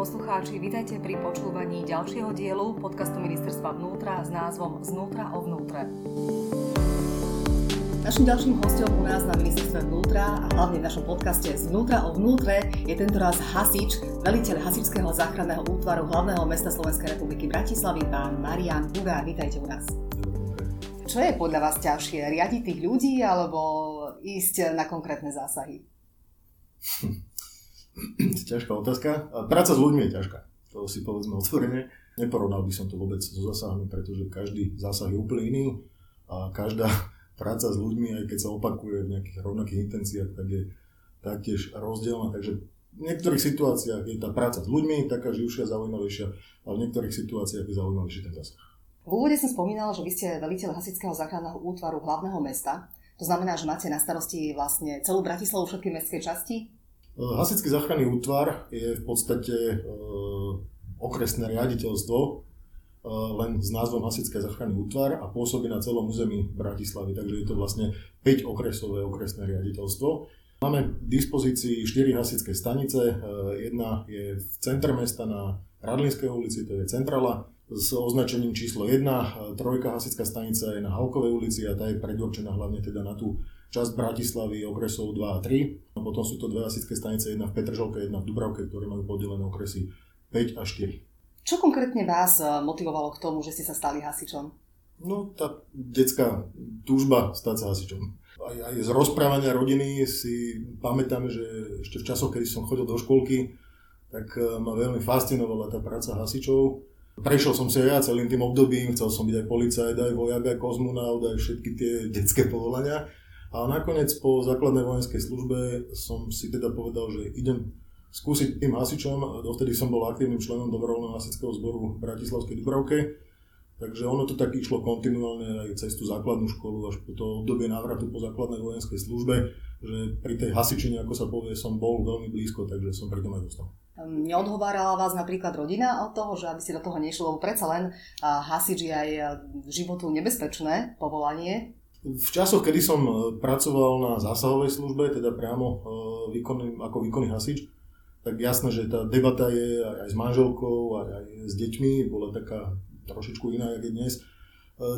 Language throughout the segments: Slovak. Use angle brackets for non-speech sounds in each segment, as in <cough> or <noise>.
poslucháči, vítajte pri počúvaní ďalšieho dielu podcastu Ministerstva vnútra s názvom Znútra o vnútre. Našim ďalším hostom u nás na Ministerstve vnútra a hlavne v našom podcaste Znútra o vnútre je tento raz hasič, veliteľ hasičského záchranného útvaru hlavného mesta Slovenskej republiky Bratislavy, pán Marian Bugár. Vítajte u nás. Čo je podľa vás ťažšie, riadiť tých ľudí alebo ísť na konkrétne zásahy? <laughs> <clears throat> ťažká otázka. Práca s ľuďmi je ťažká. To si povedzme otvorene. Neporovnal by som to vôbec so zásahmi, pretože každý zásah je úplne iný a každá <laughs> práca s ľuďmi, aj keď sa opakuje v nejakých rovnakých intenciách, tak je taktiež rozdielna. Takže v niektorých situáciách je tá práca s ľuďmi taká živšia, zaujímavejšia, ale v niektorých situáciách je zaujímavejší ten zásah. V úvode som spomínal, že vy ste veliteľ hasičského záchranného útvaru hlavného mesta. To znamená, že máte na starosti vlastne celú Bratislavu, všetky mestské časti? Eh, Hasický záchranný útvar je v podstate e, okresné riaditeľstvo, e, len s názvom Hasické záchranný útvar a pôsobí na celom území Bratislavy, takže je to vlastne 5 okresové okresné riaditeľstvo. Máme v dispozícii 4 hasické stanice, jedna je v centre mesta na Radlinskej ulici, to je centrala, s označením číslo 1, trojka hasická stanica je na Halkovej ulici a tá je predurčená hlavne teda na tú časť Bratislavy okresov 2 a 3. A potom sú to dve hasičské stanice, jedna v Petržalke, jedna v Dubravke, ktoré majú podelené okresy 5 a 4. Čo konkrétne vás eh, motivovalo k tomu, že ste sa stali hasičom? No, tá detská túžba stať sa hasičom. Aj, aj z rozprávania rodiny si pamätám, že ešte v časoch, keď som chodil do školky, tak eh, ma veľmi fascinovala tá práca hasičov. Prešiel som si ja celým tým obdobím, chcel som byť aj policajt, aj vojak, aj kozmonaut, aj všetky tie detské povolania. A nakoniec po základnej vojenskej službe som si teda povedal, že idem skúsiť tým hasičom. Dovtedy som bol aktívnym členom dobrovoľného hasičského zboru v Bratislavskej Dubravke. Takže ono to tak išlo kontinuálne aj cez tú základnú školu až po to obdobie návratu po základnej vojenskej službe, že pri tej hasičine, ako sa povie, som bol veľmi blízko, takže som pri tom aj dostal. Ehm, neodhovárala vás napríklad rodina od toho, že aby ste do toho nešli, lebo predsa len hasič je aj životu nebezpečné povolanie, v časoch, kedy som e, pracoval na zásahovej službe, teda priamo e, ako výkonný hasič, tak jasné, že tá debata je aj, s manželkou, aj, aj s deťmi, bola taká trošičku iná, jak je dnes. E,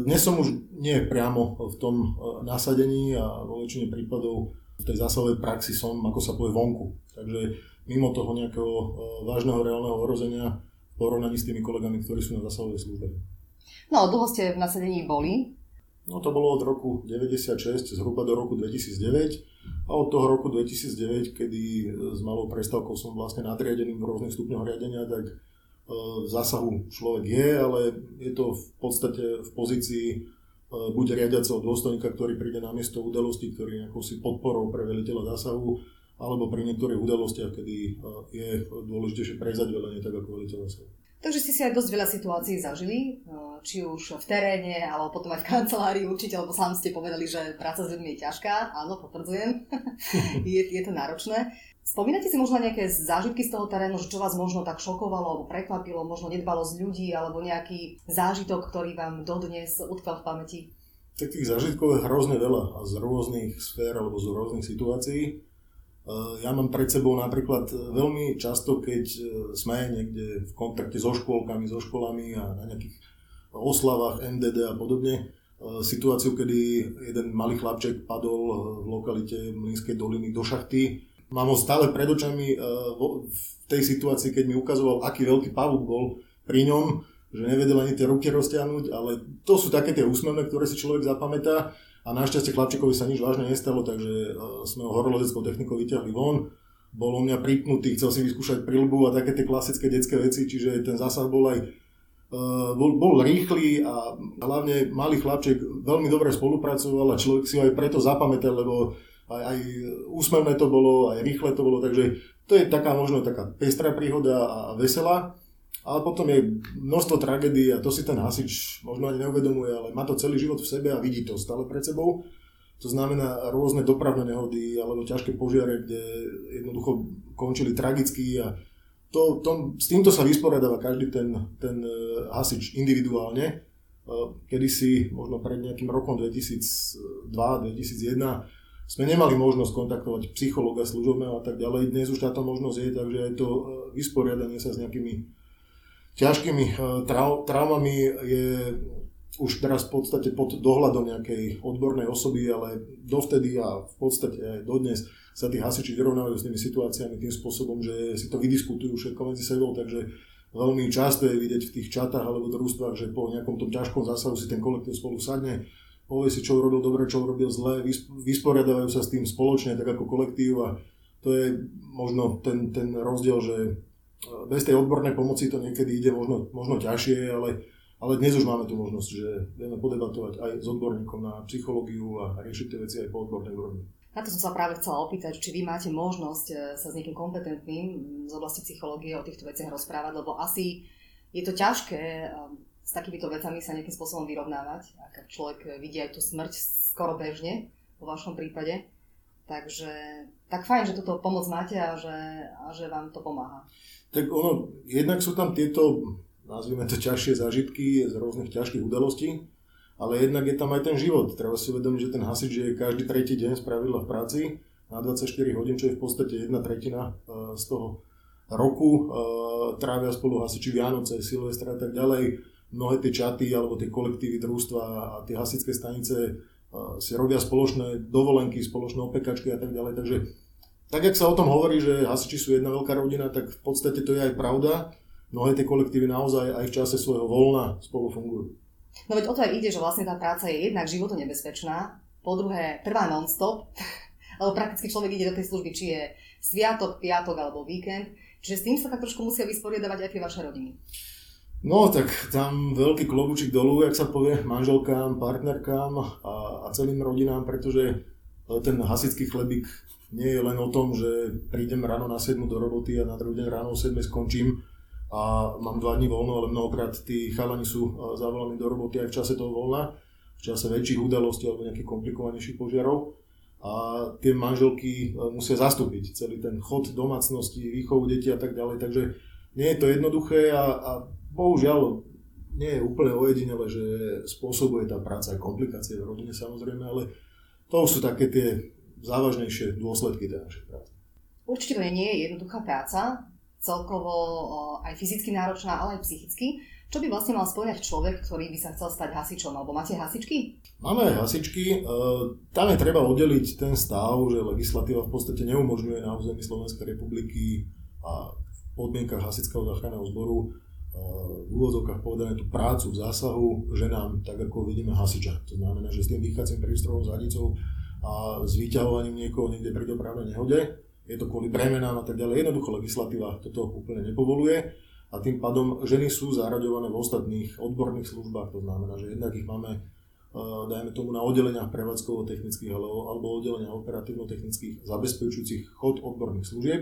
dnes som už nie priamo v tom nasadení a vo väčšine prípadov v tej zásahovej praxi som, ako sa povie, vonku. Takže mimo toho nejakého vážneho reálneho ohrozenia v porovnaní s tými kolegami, ktorí sú na zásahovej službe. No, dlho ste v nasadení boli, No to bolo od roku 96 zhruba do roku 2009 a od toho roku 2009, kedy s malou prestávkou som vlastne nadriadeným v rôznych stupňoch riadenia, tak v zásahu človek je, ale je to v podstate v pozícii e, buď riadiaceho dôstojníka, ktorý príde na miesto udalosti, ktorý je si podporou pre veliteľa zásahu, alebo pri niektorých udalostiach, kedy je dôležitejšie prezať velenie tak ako veliteľ zásahu. Takže ste si aj dosť veľa situácií zažili, či už v teréne, alebo potom aj v kancelárii určite, lebo sám ste povedali, že práca s ľuďmi je ťažká. Áno, potvrdzujem. <laughs> je, je to náročné. Spomínate si možno nejaké zážitky z toho terénu, že čo vás možno tak šokovalo alebo prekvapilo, možno nedbalosť ľudí alebo nejaký zážitok, ktorý vám dodnes utkvel v pamäti? Tak tých zážitkov je hrozne veľa a z rôznych sfér alebo z rôznych situácií. Ja mám pred sebou napríklad e, veľmi často, keď e, sme niekde v kontakte so škôlkami, so školami a na nejakých oslavách MDD a podobne, e, situáciu, kedy jeden malý chlapček padol v lokalite Mlínskej doliny do šachty. Mám ho stále pred očami v tej situácii, keď mi ukazoval, aký veľký pavúk bol pri ňom, že nevedel ani tie ruky roztiahnuť, ale to sú také tie úsmevné, ktoré si človek zapamätá a našťastie chlapčekovi sa nič vážne nestalo, takže e, sme ho horolezeckou technikou vyťahli von. Bol u mňa pripnutý, chcel si vyskúšať prilbu a také tie klasické detské veci, čiže ten zásah bol aj e, bol, bol rýchly a hlavne malý chlapček veľmi dobre spolupracoval a človek si ho aj preto zapamätal, lebo aj, aj úsmevné to bolo, aj rýchle to bolo, takže to je taká možno taká pestrá príhoda a veselá. Ale potom je množstvo tragédií a to si ten hasič možno ani neuvedomuje, ale má to celý život v sebe a vidí to stále pred sebou. To znamená rôzne dopravné nehody alebo ťažké požiare, kde jednoducho končili tragicky a to, to, s týmto sa vysporiadáva každý ten, ten e, hasič individuálne. E, Kedy si možno pred nejakým rokom 2002-2001 sme nemali možnosť kontaktovať psychologa služobného a tak ďalej. Dnes už táto možnosť je, takže aj to e, vysporiadanie sa s nejakými ťažkými e, trau- traumami je už teraz v podstate pod dohľadom nejakej odbornej osoby, ale dovtedy a v podstate aj dodnes sa tí hasiči vyrovnávajú s tými situáciami tým spôsobom, že si to vydiskutujú všetko medzi sebou, takže veľmi často je vidieť v tých čatách alebo družstvách, že po nejakom tom ťažkom zásahu si ten kolektív spolu sadne, povie si, čo urobil dobre, čo urobil zle, vysporiadávajú sa s tým spoločne, tak ako kolektív a to je možno ten, ten rozdiel, že bez tej odbornej pomoci to niekedy ide možno, možno ťažšie, ale, ale dnes už máme tú možnosť, že vieme podebatovať aj s odborníkom na psychológiu a riešiť tie veci aj po odbornej úrovni. Na to som sa práve chcela opýtať, či vy máte možnosť e, sa s niekým kompetentným z oblasti psychológie o týchto veciach rozprávať, lebo asi je to ťažké um, s takýmito vecami sa nejakým spôsobom vyrovnávať, ak človek vidí aj tú smrť skoro bežne, vo vašom prípade. Takže tak fajn, že túto pomoc máte a že, a že vám to pomáha. Tak ono, jednak sú tam tieto, nazvime to ťažšie zážitky z rôznych ťažkých udalostí, ale jednak je tam aj ten život. Treba si uvedomiť, že ten hasič je každý tretí deň z pravidla v práci na 24 hodín, čo je v podstate jedna tretina e, z toho roku. E, trávia spolu hasiči Vianoce, Silvestra a tak ďalej. Mnohé tie čaty alebo tie kolektívy družstva a tie hasičské stanice si robia spoločné dovolenky, spoločné opekačky a tak ďalej. Takže tak, jak sa o tom hovorí, že hasiči sú jedna veľká rodina, tak v podstate to je aj pravda. Mnohé tie kolektívy naozaj aj v čase svojho voľna spolu fungujú. No veď o to aj ide, že vlastne tá práca je jednak životu nebezpečná, po druhé trvá non-stop, <laughs> alebo prakticky človek ide do tej služby, či je sviatok, piatok alebo víkend, čiže s tým sa tak trošku musia vysporiadavať aj tie vaše rodiny. No tak tam veľký klobučík dolu, jak sa povie, manželkám, partnerkám a, a celým rodinám, pretože ten hasický chlebík nie je len o tom, že prídem ráno na 7 do roboty a na druhý deň ráno o 7 skončím a mám 2 dní voľno, ale mnohokrát tí chalani sú e, zavolaní do roboty aj v čase toho voľna, v čase väčších udalostí alebo nejakých komplikovanejších požiarov. A tie manželky e, musia zastúpiť celý ten chod domácnosti, výchovu detí a tak ďalej, takže nie je to jednoduché a, a bohužiaľ nie je úplne ojedinele, že spôsobuje tá práca aj komplikácie v rodine samozrejme, ale to sú také tie závažnejšie dôsledky tej našej práce. Určite to nie je jednoduchá práca, celkovo aj fyzicky náročná, ale aj psychicky. Čo by vlastne mal spĺňať človek, ktorý by sa chcel stať hasičom? Alebo máte hasičky? Máme aj hasičky. E, tam je treba oddeliť ten stav, že legislatíva v podstate neumožňuje na území Slovenskej republiky a v podmienkach hasičského záchranného zboru v úvodzovkách povedané tú prácu v zásahu ženám, tak ako vidíme hasiča. To znamená, že s tým dýchacím prístrojom, zadicou a s vyťahovaním niekoho niekde pri dopravnej nehode. Je to kvôli bremenám a tak ďalej. Jednoducho legislatíva toto úplne nepovoluje a tým pádom ženy sú zaraďované v ostatných odborných službách. To znamená, že jednak ich máme, eh, dajme tomu, na oddeleniach prevádzkovo-technických alebo oddeleniach operatívno-technických zabezpečujúcich chod odborných služieb.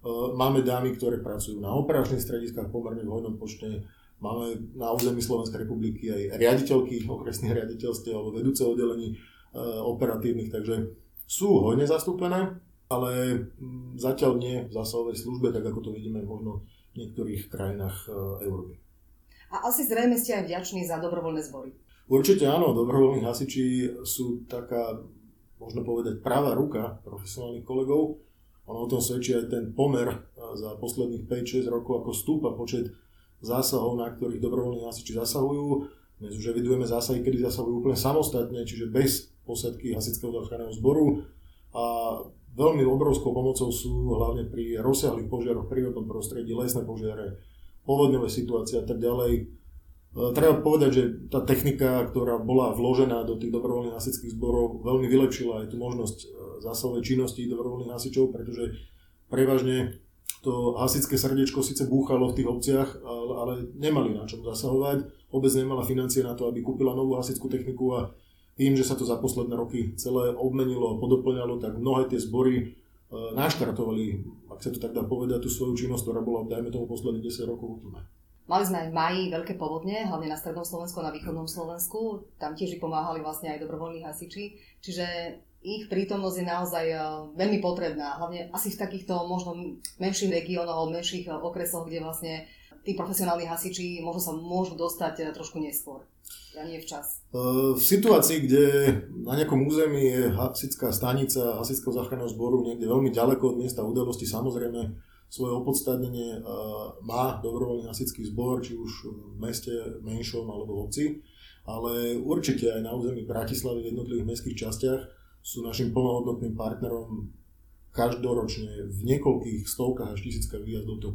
Eh, máme dámy, ktoré pracujú na operačných strediskách pomerne v hojnom počte. Máme na území Slovenskej republiky aj riaditeľky okresných riaditeľstiev alebo vedúce oddelení Eh, operatívnych, takže sú hojne zastúpené, ale mm, zatiaľ nie v zásahovej službe, tak ako to vidíme možno v niektorých krajinách eh, Európy. A asi zrejme ste aj vďační za dobrovoľné zbory. Určite áno, dobrovoľní hasiči sú taká, možno povedať, pravá ruka profesionálnych kolegov. Ono o tom svedčí aj ten pomer za posledných 5-6 rokov, ako stúpa počet zásahov, na ktorých dobrovoľní hasiči zasahujú. Dnes už evidujeme zásahy, kedy zasahujú úplne samostatne, čiže bez posadky hasičského záchranného zboru a veľmi obrovskou pomocou sú hlavne pri rozsiahlých požiaroch v prírodnom prostredí, lesné požiare, povodňové situácie a tak ďalej. E, treba povedať, že tá technika, ktorá bola vložená do tých dobrovoľných hasičských zborov, veľmi vylepšila aj tú možnosť e, zásahovej činnosti dobrovoľných hasičov, pretože prevažne to hasičské srdiečko síce búchalo v tých obciach, ale, nemali na čom zasahovať. Obec nemala financie na to, aby kúpila novú hasičskú techniku a tým, že sa to za posledné roky celé obmenilo a podoplňalo, tak mnohé tie zbory e, naštartovali, ak sa to tak dá povedať, tú svoju činnosť, ktorá bola, dajme tomu, posledných 10 rokov utme. Mali sme aj v maji veľké povodne, hlavne na strednom Slovensku a na východnom Slovensku. Tam tiež pomáhali vlastne aj dobrovoľní hasiči. Čiže ich prítomnosť je naozaj e, veľmi potrebná, hlavne asi v takýchto možno menších regiónoch menších e, okresoch, kde vlastne tí profesionálni hasiči možno sa môžu dostať trošku neskôr. a nie včas? V situácii, kde na nejakom území je hasická stanica hasického záchranného zboru niekde veľmi ďaleko od miesta udalosti, samozrejme svoje opodstatnenie má dobrovoľný hasický zbor, či už v meste menšom alebo v obci, ale určite aj na území Bratislavy v jednotlivých mestských častiach sú našim plnohodnotným partnerom každoročne v niekoľkých stovkách až tisíckach výjazdov to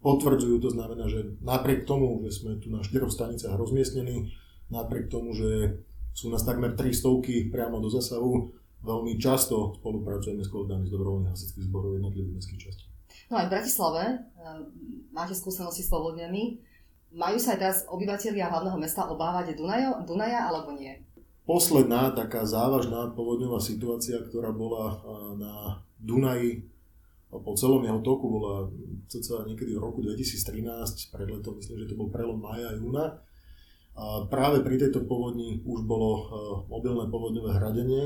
potvrdzujú. To znamená, že napriek tomu, že sme tu na štyroch staniciach rozmiestnení, napriek tomu, že sú nás takmer 300 priamo do zasahu, veľmi často spolupracujeme s kolegami z dobrovoľných hasičských zborov jednotlivých mestských častí. No aj v Bratislave e, máte skúsenosti s povodňami. Majú sa aj teraz obyvateľia hlavného mesta obávať Dunaja, Dunaja alebo nie? Posledná taká závažná povodňová situácia, ktorá bola e, na Dunaji po celom jeho toku bola cca niekedy v roku 2013, pred letom myslím, že to bol prelom maja a júna. A práve pri tejto povodni už bolo uh, mobilné povodňové hradenie,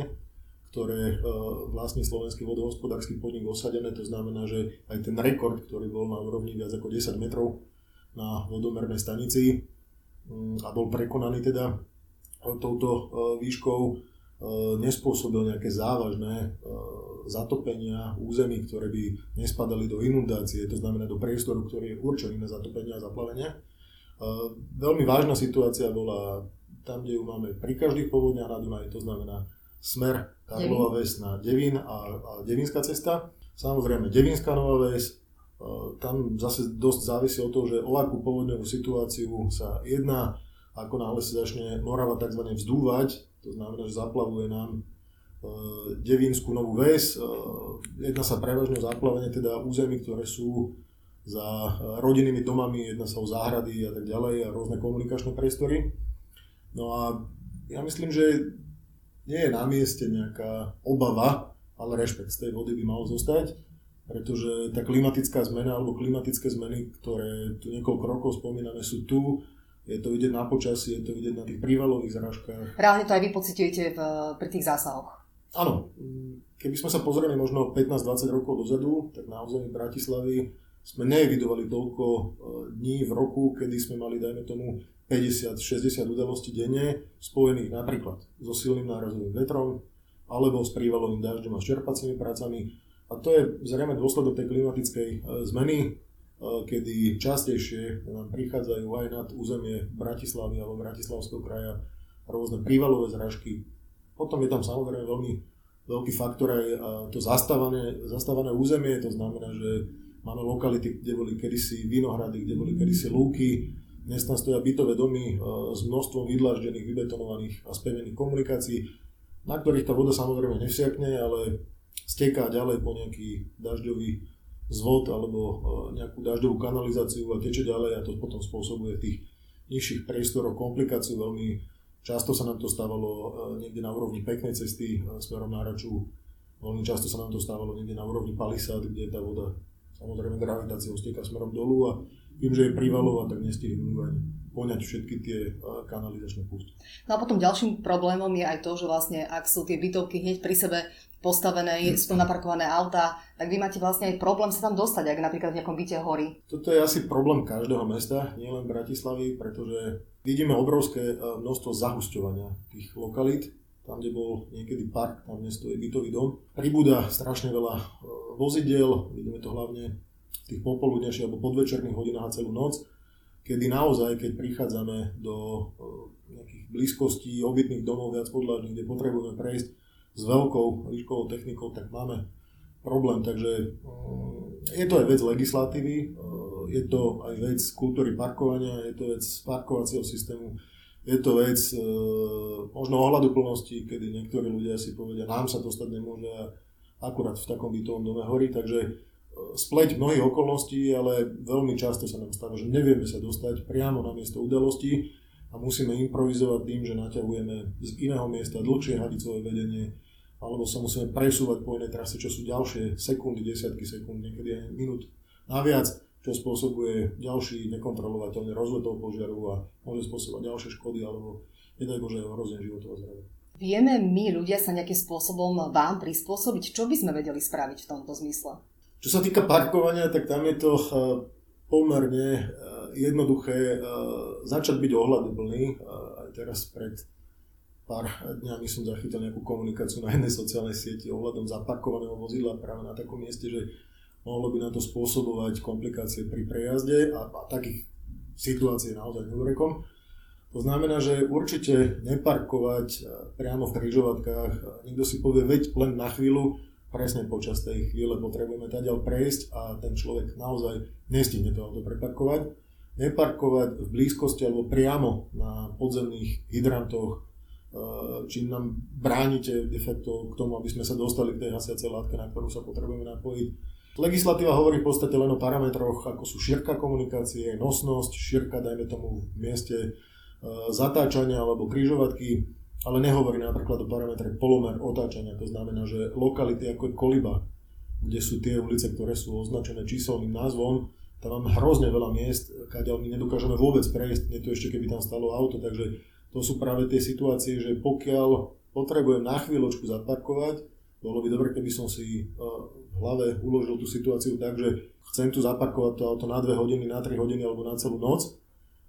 ktoré uh, vlastne slovenský vodohospodársky podnik osadené, to znamená, že aj ten rekord, ktorý bol na úrovni viac ako 10 metrov na vodomernej stanici um, a bol prekonaný teda touto uh, výškou, nespôsobil nejaké závažné zatopenia území, ktoré by nespadali do inundácie, to znamená do priestoru, ktorý je určený na zatopenie a zaplavenie. Veľmi vážna situácia bola tam, kde ju máme pri každých povodniach na Dunaji, to znamená smer Karlova Ves na Devín a, a Devinská cesta. Samozrejme Devinská Nová Ves, tam zase dosť závisí od toho, že o akú povodňovú situáciu sa jedná, ako náhle sa začne Morava tzv. vzdúvať, to znamená, že zaplavuje nám Eh, Devínsku Novú Ves. Eh, jedná sa prevažne o záplavenie teda území, ktoré sú za rodinnými domami, jedná sa o záhrady a tak ďalej a rôzne komunikačné priestory. No a ja myslím, že nie je na mieste nejaká obava, ale rešpekt z tej vody by mal zostať, pretože tá klimatická zmena alebo klimatické zmeny, ktoré tu niekoľko rokov spomíname, sú tu, je to vidieť na počasí, je to vidieť na tých prívalových zrážkach. Reálne to aj vy pocitujete v, pri tých zásahoch. Áno, keby sme sa pozreli možno 15-20 rokov dozadu, tak na území Bratislavy sme neevidovali toľko e, dní v roku, kedy sme mali, dajme tomu, 50-60 udalostí denne, spojených napríklad so silným nárazovým vetrom, alebo s prívalovým dažďom a s čerpacími prácami. A to je zrejme dôsledok tej klimatickej e, zmeny, e, kedy častejšie nám prichádzajú aj nad územie Bratislavy alebo Bratislavského kraja rôzne prívalové zrážky, potom je tam samozrejme veľmi veľký faktor aj to zastávané, zastávané územie, to znamená, že máme lokality, kde boli kedysi vinohrady, kde boli kedysi lúky, dnes tam stoja bytové domy s množstvom vydlaždených, vybetonovaných a spenených komunikácií, na ktorých tá voda samozrejme nevsiakne, ale steká ďalej po nejaký dažďový zvod alebo nejakú dažďovú kanalizáciu a teče ďalej a to potom spôsobuje v tých nižších priestoroch komplikáciu veľmi Často sa nám to stávalo e, niekde na úrovni peknej cesty e, smerom na Raču. Veľmi často sa nám to stávalo niekde na úrovni palisád, kde tá voda samozrejme gravitáciou stieka smerom dolu a tým, že je privalová, tak nestihnú ani poňať všetky tie kanalizačné pusty. No a potom ďalším problémom je aj to, že vlastne ak sú tie bytovky hneď pri sebe postavené, sú tam naparkované auta, tak vy máte vlastne aj problém sa tam dostať, ak napríklad v nejakom byte horí. Toto je asi problém každého mesta, nielen Bratislavy, pretože vidíme obrovské množstvo zahusťovania tých lokalít. Tam, kde bol niekedy park, tam dnes to je bytový dom. Pribúda strašne veľa e, vozidiel, vidíme to hlavne v tých popoludnejších alebo podvečerných hodinách a celú noc, kedy naozaj, keď prichádzame do e, nejakých blízkostí obytných domov viac podľažných, kde potrebujeme prejsť s veľkou výškovou technikou, tak máme problém. Takže je to aj vec legislatívy, je to aj vec kultúry parkovania, je to vec parkovacieho systému, je to vec e, možno ohľaduplnosti, kedy niektorí ľudia si povedia, nám sa to stať nemôže akurát v takom bytovom dome horí, takže e, spleť mnohých okolností, ale veľmi často sa nám stáva, že nevieme sa dostať priamo na miesto udalosti a musíme improvizovať tým, že naťahujeme z iného miesta dlhšie hadicové vedenie, alebo sa musíme presúvať po inej trase, čo sú ďalšie sekundy, desiatky sekúnd, niekedy aj minút naviac čo spôsobuje ďalší nekontrolovateľný rozlet toho požiaru a môže spôsobovať ďalšie škody alebo nedaj Bože ohrozenie životov a zdravia. Vieme my ľudia sa nejakým spôsobom vám prispôsobiť? Čo by sme vedeli spraviť v tomto zmysle? Čo sa týka parkovania, tak tam je to eh, pomerne eh, jednoduché eh, začať byť ohľaduplný. teraz pred pár dňami som zachytil nejakú komunikáciu na jednej sociálnej sieti ohľadom zaparkovaného vozidla práve na takom mieste, že mohlo by na to spôsobovať komplikácie pri prejazde a, a takých situácií naozaj neurekom. To znamená, že určite neparkovať e, priamo v križovatkách. Niekto si povie, veď len na chvíľu, presne počas tej chvíle potrebujeme ďal prejsť a ten človek naozaj nestihne to auto preparkovať. Neparkovať v blízkosti alebo priamo na podzemných hydrantoch, e, čím nám bránite de facto k tomu, aby sme sa dostali k tej hasiacej látke, na ktorú sa potrebujeme napojiť. Legislatíva hovorí v podstate len o parametroch, ako sú šírka komunikácie, nosnosť, šírka, dajme tomu v mieste E, zatáčania alebo križovatky, ale nehovorí napríklad o parametre polomer otáčania. To znamená, že lokality ako je Koliba, kde sú tie ulice, ktoré sú označené číselným názvom, tam máme hrozne veľa miest, kadeľ my nedokážeme vôbec prejsť, nie to ešte keby tam stalo auto, takže to sú práve tie situácie, že pokiaľ potrebujem na chvíľočku zaparkovať, bolo by dobre, keby som si e, v hlave uložil tú situáciu tak, že chcem tu zaparkovať to auto na 2 hodiny, na 3 hodiny alebo na celú noc,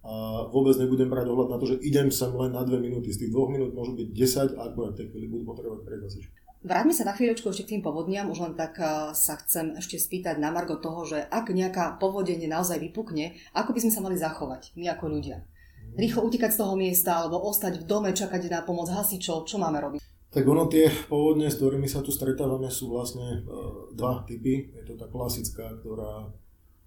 a vôbec nebudem brať ohľad na to, že idem sem len na dve minúty. Z tých dvoch minút môžu byť 10 a akurát tej chvíli budú potrebovať prehľasič. Vráťme sa na chvíľočku ešte k tým povodniam. Už len tak eh, sa chcem ešte spýtať na Margo toho, že ak nejaká povodenie naozaj vypukne, ako by sme sa mali zachovať, my ako ľudia? Rýchlo utekať z toho miesta alebo ostať v dome, čakať na pomoc hasičov, čo máme robiť? Tak ono tie povodne, s ktorými sa tu stretávame, sú vlastne uh, dva typy. Je to tá klasická, ktorá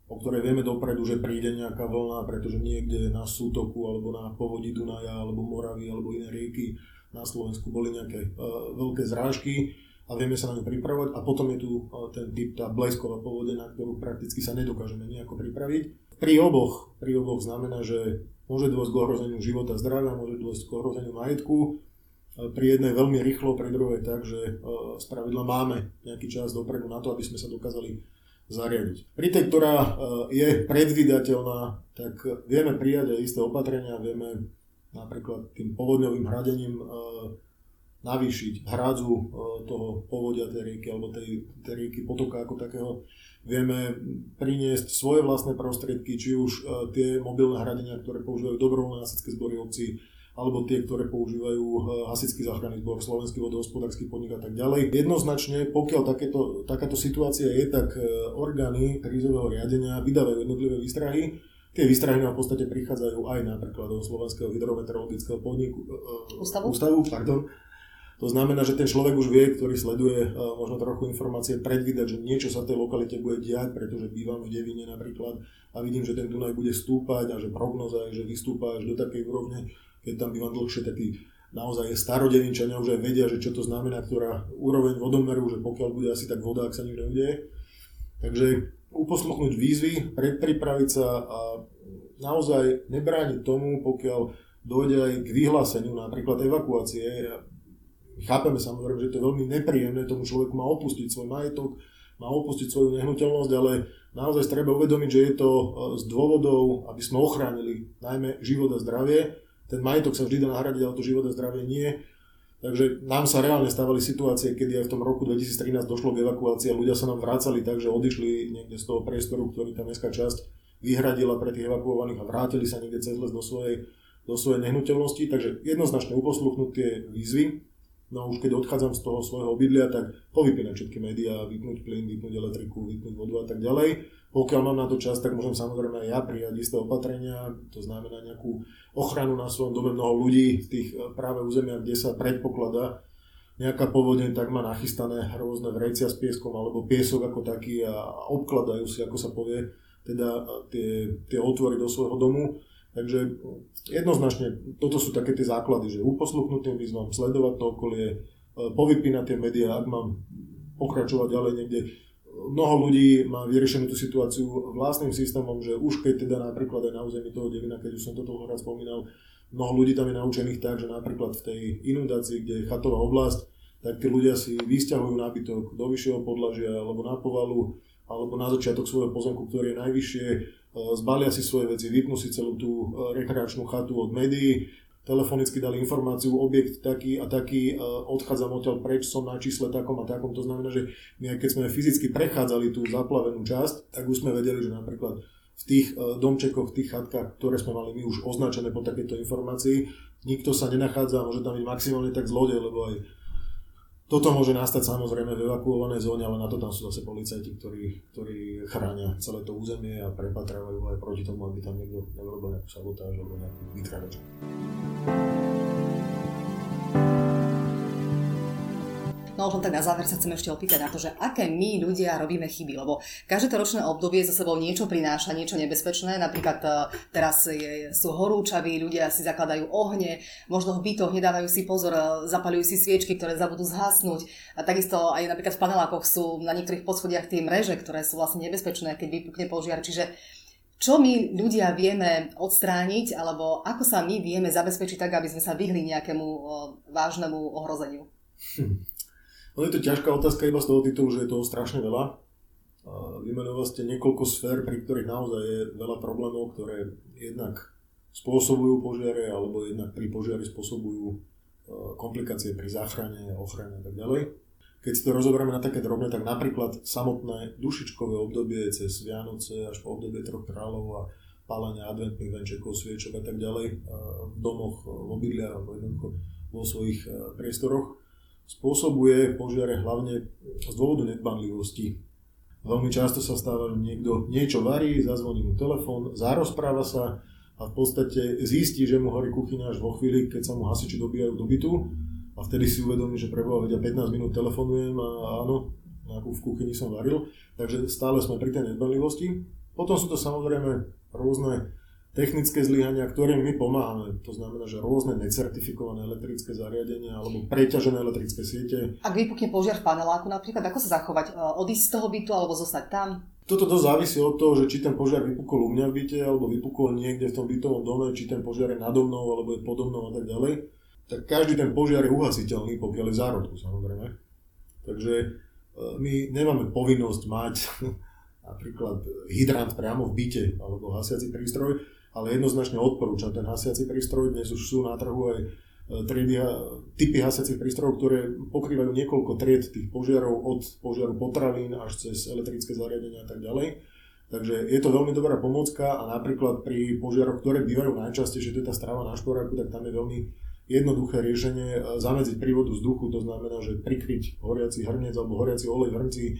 o ktorej vieme dopredu, že príde nejaká vlna, pretože niekde na sútoku alebo na povodí Dunaja alebo Moravy alebo iné rieky na Slovensku boli nejaké uh, veľké zrážky a vieme sa na ňu pripravovať a potom je tu uh, ten typ, tá blesková povode, na ktorú prakticky sa nedokážeme nejako pripraviť. Pri oboch, pri oboch znamená, že môže dôjsť k ohrozeniu života, zdravia, môže dôjsť k ohrozeniu majetku, pri jednej veľmi rýchlo, pri druhej tak, že spravidla máme nejaký čas dopredu na to, aby sme sa dokázali zariadiť. Pri tej, ktorá e, je predvydateľná, tak vieme prijať aj isté opatrenia, vieme napríklad tým povodňovým hradením e, navýšiť hradzu e, toho povodia tej rieky alebo tej, tej rieky potoka ako takého. Vieme priniesť svoje vlastné prostriedky, či už tie mobilné hradenia, ktoré používajú dobrovoľné hasičské zbory obcí, alebo tie, ktoré používajú eh, hasičský záchranný zbor, slovenský vodohospodársky podnik a tak ďalej. Jednoznačne, pokiaľ takéto, takáto situácia je, tak eh, orgány krízového riadenia vydávajú jednotlivé výstrahy. Tie výstrahy nám v podstate prichádzajú aj napríklad do Slovenského hydrometeorologického podniku, eh, ústavu. ústavu pardon. To znamená, že ten človek už vie, ktorý sleduje možno trochu informácie, predvídať, že niečo sa v tej lokalite bude diať, pretože bývam v Devine napríklad a vidím, že ten Dunaj bude stúpať a že prognoza je, že vystúpa až do takej úrovne, keď tam bývam dlhšie, takí naozaj starodevinčania už aj vedia, že čo to znamená, ktorá úroveň vodomeru, že pokiaľ bude asi tak voda, ak sa nič neudeje. Takže uposluchnúť výzvy, predpripraviť sa a naozaj nebrániť tomu, pokiaľ dojde aj k vyhláseniu napríklad evakuácie. Chápeme samozrejme, že to je veľmi nepríjemné, tomu človeku má opustiť svoj majetok, má opustiť svoju nehnuteľnosť, ale naozaj treba uvedomiť, že je to e, z dôvodov, aby sme ochránili najmä život a zdravie ten majetok sa vždy dá nahradiť, ale to život a zdravie nie. Takže nám sa reálne stávali situácie, kedy aj v tom roku 2013 došlo k evakuácii a ľudia sa nám vrácali tak, že odišli niekde z toho priestoru, ktorý tá mestská časť vyhradila pre tých evakuovaných a vrátili sa niekde cez les do svojej, do svojej nehnuteľnosti. Takže jednoznačne uposluchnúť tie výzvy. No už keď odchádzam z toho svojho obydlia, tak povypínať všetky médiá, vypnúť plyn, vypnúť elektriku, vypnúť vodu a tak ďalej. Pokiaľ mám na to čas, tak môžem samozrejme aj ja prijať isté opatrenia, to znamená nejakú ochranu na svojom dome mnoho ľudí v tých eh, práve územiach, kde sa predpokladá nejaká povodeň, tak má nachystané rôzne vrecia s pieskom alebo piesok ako taký a obkladajú si, ako sa povie, teda eh, tie, tie otvory do svojho domu. Takže jednoznačne toto sú také tie základy, že uposluchnúť tým výzvam, sledovať to okolie, e, povypínať tie médiá, ak mám pokračovať ďalej niekde. Mnoho ľudí má vyriešenú tú situáciu vlastným systémom, že už keď teda napríklad aj na území toho Devina, keď už som to raz spomínal, mnoho ľudí tam je naučených tak, že napríklad v tej inundácii, kde je chatová oblasť, tak tí ľudia si vysťahujú nábytok do vyššieho podlažia alebo na povalu, alebo na začiatok svojho pozemku, ktorý je najvyššie, zbalia si svoje veci, vypnú si celú tú e, rekreačnú chatu od médií, telefonicky dali informáciu, objekt taký a taký, e, odchádzam odtiaľ preč, som na čísle takom a takom. To znamená, že my keď sme fyzicky prechádzali tú zaplavenú časť, tak už sme vedeli, že napríklad v tých domčekoch, v tých chatkách, ktoré sme mali my už označené po takéto informácii. Nikto sa nenachádza, môže tam byť maximálne tak zlodej, lebo aj toto môže nastať samozrejme v evakuovanej zóne, ale na to tam sú zase policajti, ktorí, ktorí chránia celé to územie a prepatrajú aj proti tomu, aby tam niekto neurobil nejakú sabotáž alebo nejakú vytrávačku. No už tak na záver sa chcem ešte opýtať na to, že aké my ľudia robíme chyby, lebo každé to ročné obdobie za sebou niečo prináša, niečo nebezpečné. Napríklad e, teraz je, sú horúčaví, ľudia si zakladajú ohne, možno v bytoch nedávajú si pozor, e, zapalujú si sviečky, ktoré zabudú zhasnúť. A takisto aj napríklad v panelákoch sú na niektorých poschodiach tie mreže, ktoré sú vlastne nebezpečné, keď vypukne požiar. Čiže čo my ľudia vieme odstrániť, alebo ako sa my vieme zabezpečiť tak, aby sme sa vyhli nejakému e, vážnemu ohrozeniu? Hm. No je to ťažká otázka iba z toho titulu, že je toho strašne veľa. Vymenovali ste niekoľko sfér, pri ktorých naozaj je veľa problémov, ktoré jednak spôsobujú požiare, alebo jednak pri požiari spôsobujú e, komplikácie pri záchrane, ochrane a tak ďalej. Keď si to rozoberieme na také drobné, tak napríklad samotné dušičkové obdobie cez Vianoce až po obdobie troch kráľov a pálenia adventných venčekov, sviečok a tak ďalej e, v domoch, v obydliach alebo jednoducho vo svojich e, priestoroch spôsobuje požiare hlavne z dôvodu nedbanlivosti. Veľmi často sa stáva, že niekto niečo varí, zazvoní mu telefón, zarozpráva sa a v podstate zistí, že mu horí kuchyňa až vo chvíli, keď sa mu hasiči dobíjajú do bytu a vtedy si uvedomí, že preboha, vedia 15 minút telefonujem a áno, nejakú v kuchyni som varil, takže stále sme pri tej nedbanlivosti. Potom sú to samozrejme rôzne technické zlyhania, ktorým my pomáhame. To znamená, že rôzne necertifikované elektrické zariadenia alebo preťažené elektrické siete. Ak vypukne požiar v paneláku napríklad, ako sa zachovať? E, odísť z toho bytu alebo zostať tam? Toto to závisí od toho, že či ten požiar vypukol u mňa v byte, alebo vypukol niekde v tom bytovom dome, či ten požiar je nado mnou, alebo je podo mnou a tak ďalej. Tak každý ten požiar je uhasiteľný, pokiaľ je zárodku samozrejme. Takže e, my nemáme povinnosť mať <laughs> napríklad hydrant priamo v byte alebo hasiaci prístroj, ale jednoznačne odporúčam ten hasiaci prístroj. Dnes už sú na trhu aj e, triedy, typy hasiacich prístrojov, ktoré pokrývajú niekoľko tried tých požiarov od požiaru potravín až cez elektrické zariadenia a tak ďalej. Takže je to veľmi dobrá pomocka a napríklad pri požiaroch, ktoré bývajú najčastejšie, to je tá strava na šporáku, tak tam je veľmi jednoduché riešenie e, zamedziť prívodu vzduchu, to znamená, že prikryť horiaci hrniec alebo horiaci olej v hrnci e,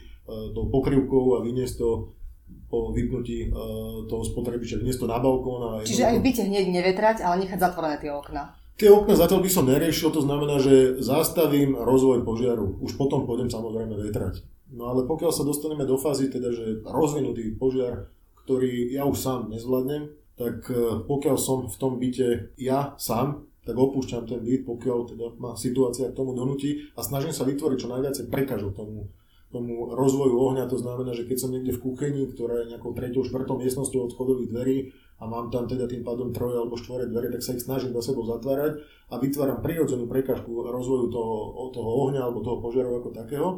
tou pokrývkou a vyniesť to po vypnutí uh, toho spotrebiča dnes to na balkón. A Čiže aj v byte hneď nevetrať, ale nechať zatvorené tie okna. Tie okna zatiaľ by som neriešil, to znamená, že zastavím rozvoj požiaru. Už potom pôjdem samozrejme vetrať. No ale pokiaľ sa dostaneme do fázy, teda, že rozvinutý požiar, ktorý ja už sám nezvládnem, tak uh, pokiaľ som v tom byte ja sám, tak opúšťam ten byt, pokiaľ teda ma situácia k tomu donutí a snažím sa vytvoriť čo najviac prekažok tomu tomu rozvoju ohňa, to znamená, že keď som niekde v kuchyni, ktorá je nejakou tretou, štvrtou miestnosťou od schodových dverí a mám tam teda tým pádom troje alebo štvore dvere, tak sa ich snažím za sebou zatvárať a vytváram prirodzenú prekažku rozvoju toho, toho ohňa alebo toho požiaru ako takého. E,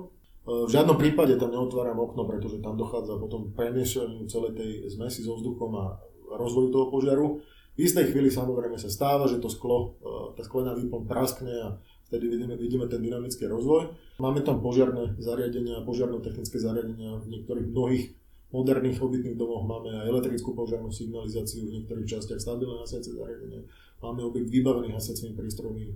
v žiadnom prípade tam neotváram okno, pretože tam dochádza potom premiešaniu celej tej zmesi so vzduchom a rozvoju toho požiaru. V istej chvíli samozrejme sa stáva, že to sklo, e, tá sklená výplň praskne a vtedy vidíme, vidíme ten dynamický rozvoj. Máme tam požiarné zariadenia, požiarno-technické zariadenia v niektorých mnohých moderných obytných domoch máme aj elektrickú požiarnú signalizáciu, v niektorých častiach stabilné hasiace zariadenie. Máme objekt vybavený hasiacimi prístrojmi, e,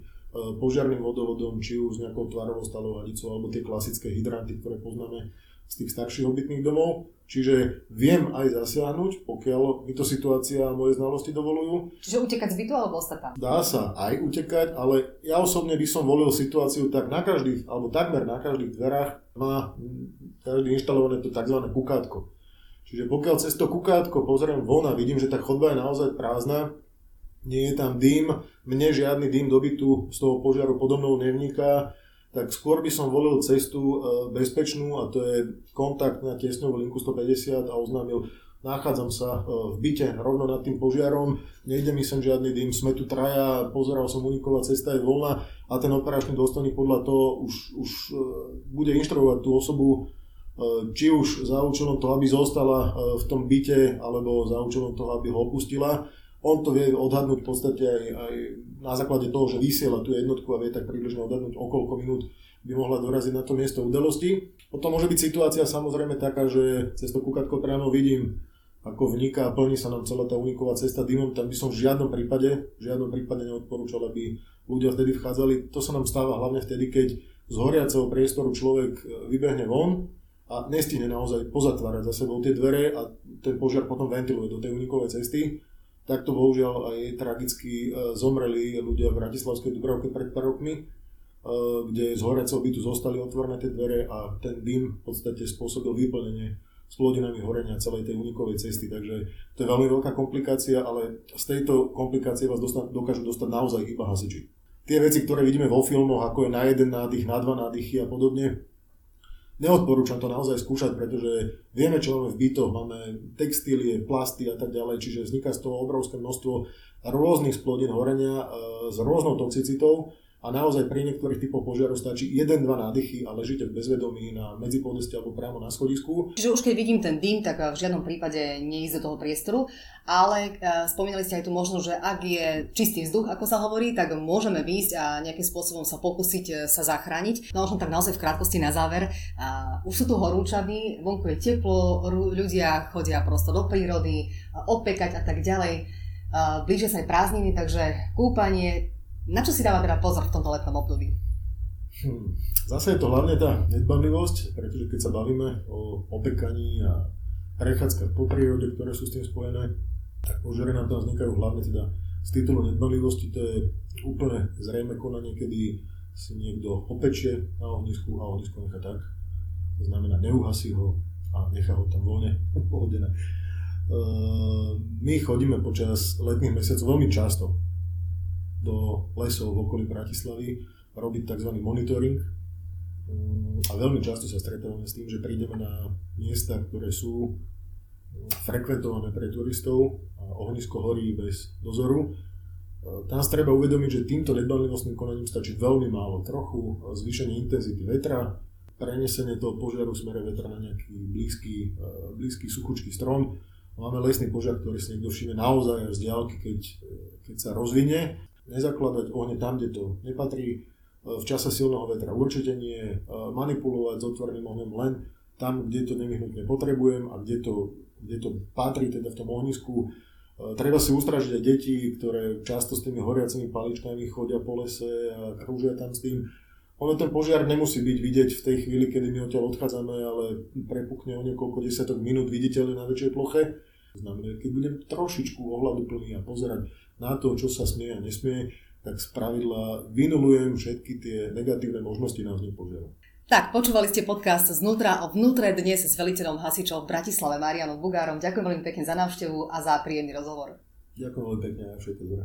požiarným vodovodom, či už s nejakou tvarovou stalou hadicou, alebo tie klasické hydranty, ktoré poznáme z tých starších obytných domov. Čiže viem aj zasiahnuť, pokiaľ mi to situácia a moje znalosti dovolujú. Čiže utekať z bytu alebo ostať tam? Dá sa aj utekať, ale ja osobne by som volil situáciu tak na každých, alebo takmer na každých dverách má každý inštalované to tzv. kukátko. Čiže pokiaľ cez to kukátko pozriem von a vidím, že tá chodba je naozaj prázdna, nie je tam dym, mne žiadny dym do bytu z toho požiaru podobnou nevniká, tak skôr by som volil cestu e, bezpečnú a to je kontakt na tiesňovú linku 150 a oznámil, nachádzam sa e, v byte rovno nad tým požiarom, nejde mi sem žiadny dym, sme tu traja, pozeral som uniková cesta je voľná a ten operačný dôstojník podľa toho už, už e, bude inštruovať tú osobu, či už za účelom toho, aby zostala v tom byte, alebo za účelom toho, aby ho opustila on to vie odhadnúť v podstate aj, aj na základe toho, že vysiela tú jednotku a vie tak približne odhadnúť, o koľko minút by mohla doraziť na to miesto udalosti. Potom môže byť situácia samozrejme taká, že cez to kúkatko priamo vidím ako vniká a plní sa nám celá tá uniková cesta dymom, tam by som v žiadnom prípade, v žiadnom prípade neodporúčal, aby ľudia vtedy vchádzali. To sa nám stáva hlavne vtedy, keď z horiaceho priestoru človek vybehne von a nestihne naozaj pozatvárať za sebou tie dvere a ten požiar potom ventiluje do tej unikovej cesty. Takto bohužiaľ aj tragicky e, zomreli ľudia v Bratislavskej Dubravke pred pár rokmi, Eh, kde z horiaceho bytu zostali otvorené tie dvere a ten dym v podstate spôsobil vyplnenie s plodinami horenia celej tej unikovej cesty. Takže to je veľmi veľká komplikácia, ale z tejto komplikácie vás dostan- dokážu dostať naozaj iba hasiči. Tie veci, ktoré vidíme vo filmoch, ako je na jeden nádych, na dva nádychy a podobne, neodporúčam to naozaj skúšať, pretože vieme, čo máme v bytoch, máme textílie, plasty a tak ďalej, čiže vzniká z toho obrovské množstvo rôznych splodín horenia e, s rôznou toxicitou a naozaj pri niektorých typoch požiarov stačí 1-2 nádychy a ležíte v bezvedomí na medzipodeste alebo priamo na schodisku. Čiže už keď vidím ten dym, tak v žiadnom prípade neísť do toho priestoru, ale uh, spomínali ste aj tu možnosť, že ak je čistý vzduch, ako sa hovorí, tak môžeme výjsť a nejakým spôsobom sa pokúsiť e, sa zachrániť. No možno tak naozaj v krátkosti na záver. Už sú tu horúčavy, vonku je teplo, ľudia chodia prosto do prírody, opekať a tak ďalej. Blíže sa aj prázdniny, takže kúpanie, na čo si dáva teda pozor v tomto letnom období? Hmm. Zase je to hlavne tá nedbanlivosť, pretože keď sa bavíme o opekaní a prechádzkach po prírode, ktoré sú s tým spojené, tak požiare nám tam vznikajú hlavne teda z titulu nedbanlivosti, to je úplne zrejme konanie, kedy si niekto opečie na ohnisku a ohnisko nechá tak. To znamená, neuhasí ho a nechá ho tam voľne <laughs> pohodené. Ehm, my chodíme počas letných mesiacov veľmi často do lesov v okolí Bratislavy robiť tzv. monitoring. Mm, a veľmi často sa stretávame s tým, že prídeme na miesta, ktoré sú mm, frekventované pre turistov a ohnisko horí bez dozoru. E, tam sa treba uvedomiť, že týmto nedbanlivostným konaním stačí veľmi málo. Trochu zvýšenie intenzity vetra, prenesenie toho požiaru v smere vetra na nejaký blízky, e, blízky suchučký strom. Máme lesný požiar, ktorý si niekto všimne naozaj z diálky, keď, e, keď sa rozvinie nezakladať ohne tam, kde to nepatrí, e, v čase silného vetra určite nie, e, manipulovať s otvoreným ohňom len tam, kde to nevyhnutne potrebujem a kde to, kde to patrí teda v tom ohnisku. E, treba si ustražiť aj deti, ktoré často s tými horiacimi paličkami chodia po lese a krúžia tam s tým. Ono ten požiar nemusí byť vidieť v tej chvíli, kedy my odtiaľ odchádzame, ale prepukne o niekoľko desiatok minút viditeľne na väčšej ploche. Znamená, keď budem trošičku ohľadu plný a pozerať na to, čo sa smie a nesmie, tak z pravidla vynulujem všetky tie negatívne možnosti na vznik požiaru. Tak, počúvali ste podcast znútra o vnútre dnes s veliteľom hasičov v Bratislave Marianom Bugárom. Ďakujem veľmi pekne za návštevu a za príjemný rozhovor. Ďakujem veľmi pekne a všetko dobré.